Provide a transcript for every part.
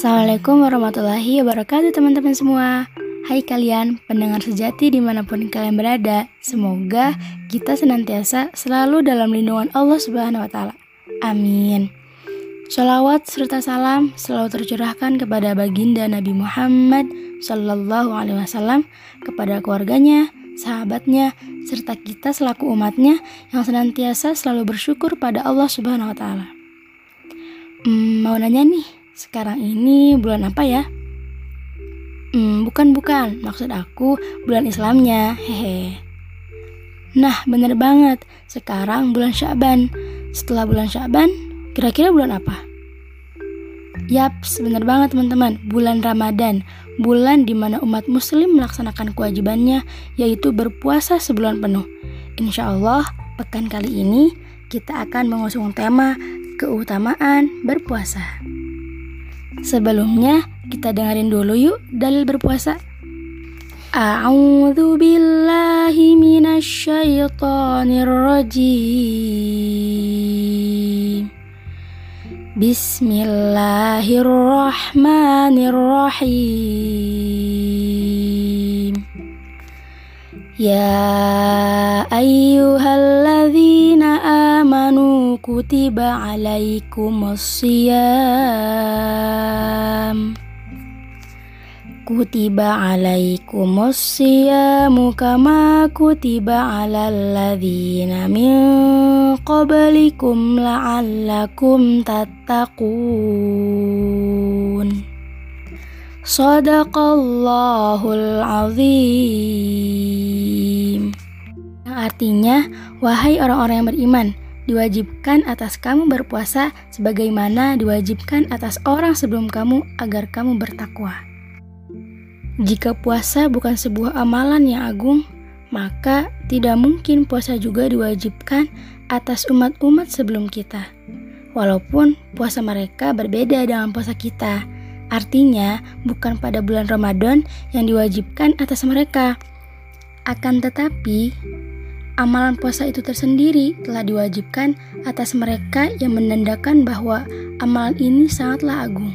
Assalamualaikum warahmatullahi wabarakatuh teman-teman semua. Hai kalian, pendengar sejati di mana pun kalian berada Semoga kita senantiasa selalu dalam lindungan Allah subhanahu wa ta'ala. Amin. Salawat serta salam selalu tercurahkan kepada baginda Nabi Muhammad Sallallahu Alaihi Wasallam kepada keluarganya, sahabatnya, serta kita selaku umatnya yang senantiasa selalu bersyukur pada Allah Subhanahu Wa Taala. Hmm, mau nanya nih, sekarang ini bulan apa ya? Hmm, bukan bukan, maksud aku bulan Islamnya, hehe. Nah, bener banget. Sekarang bulan Syaban. Setelah bulan Syaban, kira-kira bulan apa? Yap, bener banget teman-teman. Bulan Ramadan, bulan di mana umat muslim melaksanakan kewajibannya, yaitu berpuasa sebulan penuh. Insya Allah, pekan kali ini kita akan mengusung tema keutamaan berpuasa. Sebelumnya, kita dengerin dulu yuk dalil berpuasa. A'udzu billahi minasyaitonir rajim. Bismillahirrahmanirrahim. Ya ayyuhalladzina amanu kutiba alaikumus Kutiba alaikumus siyamu kama kutiba alal ladzina min qablikum la'allakum tattaqun. Sadaqallahul azim. Yang artinya, wahai orang-orang yang beriman, diwajibkan atas kamu berpuasa sebagaimana diwajibkan atas orang sebelum kamu agar kamu bertakwa. Jika puasa bukan sebuah amalan yang agung, maka tidak mungkin puasa juga diwajibkan atas umat-umat sebelum kita. Walaupun puasa mereka berbeda dengan puasa kita, artinya bukan pada bulan Ramadan yang diwajibkan atas mereka. Akan tetapi, amalan puasa itu tersendiri telah diwajibkan atas mereka yang menandakan bahwa amalan ini sangatlah agung.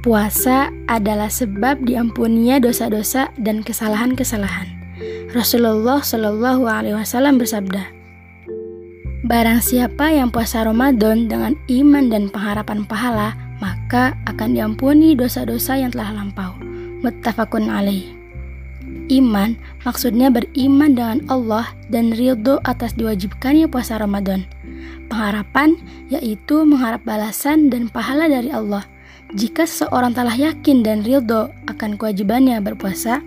Puasa adalah sebab diampuninya dosa-dosa dan kesalahan-kesalahan. Rasulullah Shallallahu Alaihi Wasallam bersabda, Barang siapa yang puasa Ramadan dengan iman dan pengharapan pahala, maka akan diampuni dosa-dosa yang telah lampau. Muttafaqun alaih. Iman maksudnya beriman dengan Allah dan ridho atas diwajibkannya puasa Ramadan. Pengharapan yaitu mengharap balasan dan pahala dari Allah – jika seseorang telah yakin dan ridho akan kewajibannya berpuasa,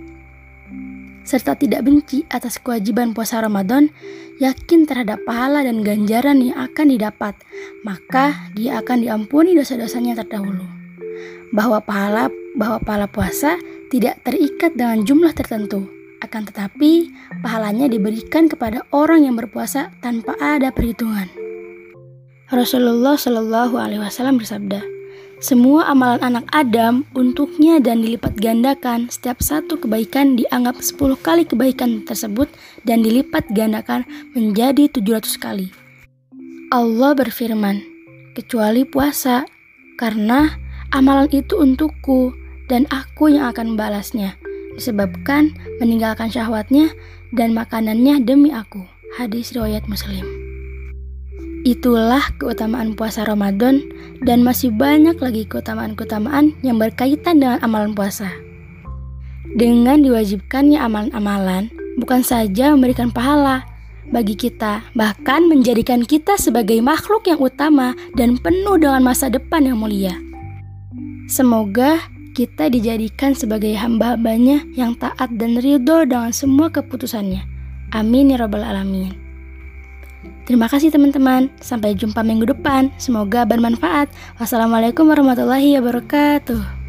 serta tidak benci atas kewajiban puasa Ramadan, yakin terhadap pahala dan ganjaran yang akan didapat, maka dia akan diampuni dosa-dosanya terdahulu. Bahwa pahala bahwa pahala puasa tidak terikat dengan jumlah tertentu, akan tetapi pahalanya diberikan kepada orang yang berpuasa tanpa ada perhitungan. Rasulullah Shallallahu Alaihi Wasallam bersabda, semua amalan anak Adam untuknya dan dilipat gandakan. Setiap satu kebaikan dianggap 10 kali kebaikan tersebut dan dilipat gandakan menjadi 700 kali. Allah berfirman, kecuali puasa, karena amalan itu untukku dan aku yang akan membalasnya. Disebabkan meninggalkan syahwatnya dan makanannya demi aku. Hadis riwayat Muslim. Itulah keutamaan puasa Ramadan dan masih banyak lagi keutamaan-keutamaan yang berkaitan dengan amalan puasa. Dengan diwajibkannya amalan-amalan, bukan saja memberikan pahala bagi kita, bahkan menjadikan kita sebagai makhluk yang utama dan penuh dengan masa depan yang mulia. Semoga kita dijadikan sebagai hamba-hambanya yang taat dan ridho dengan semua keputusannya. Amin ya Rabbal 'Alamin. Terima kasih teman-teman. Sampai jumpa minggu depan. Semoga bermanfaat. Wassalamualaikum warahmatullahi wabarakatuh.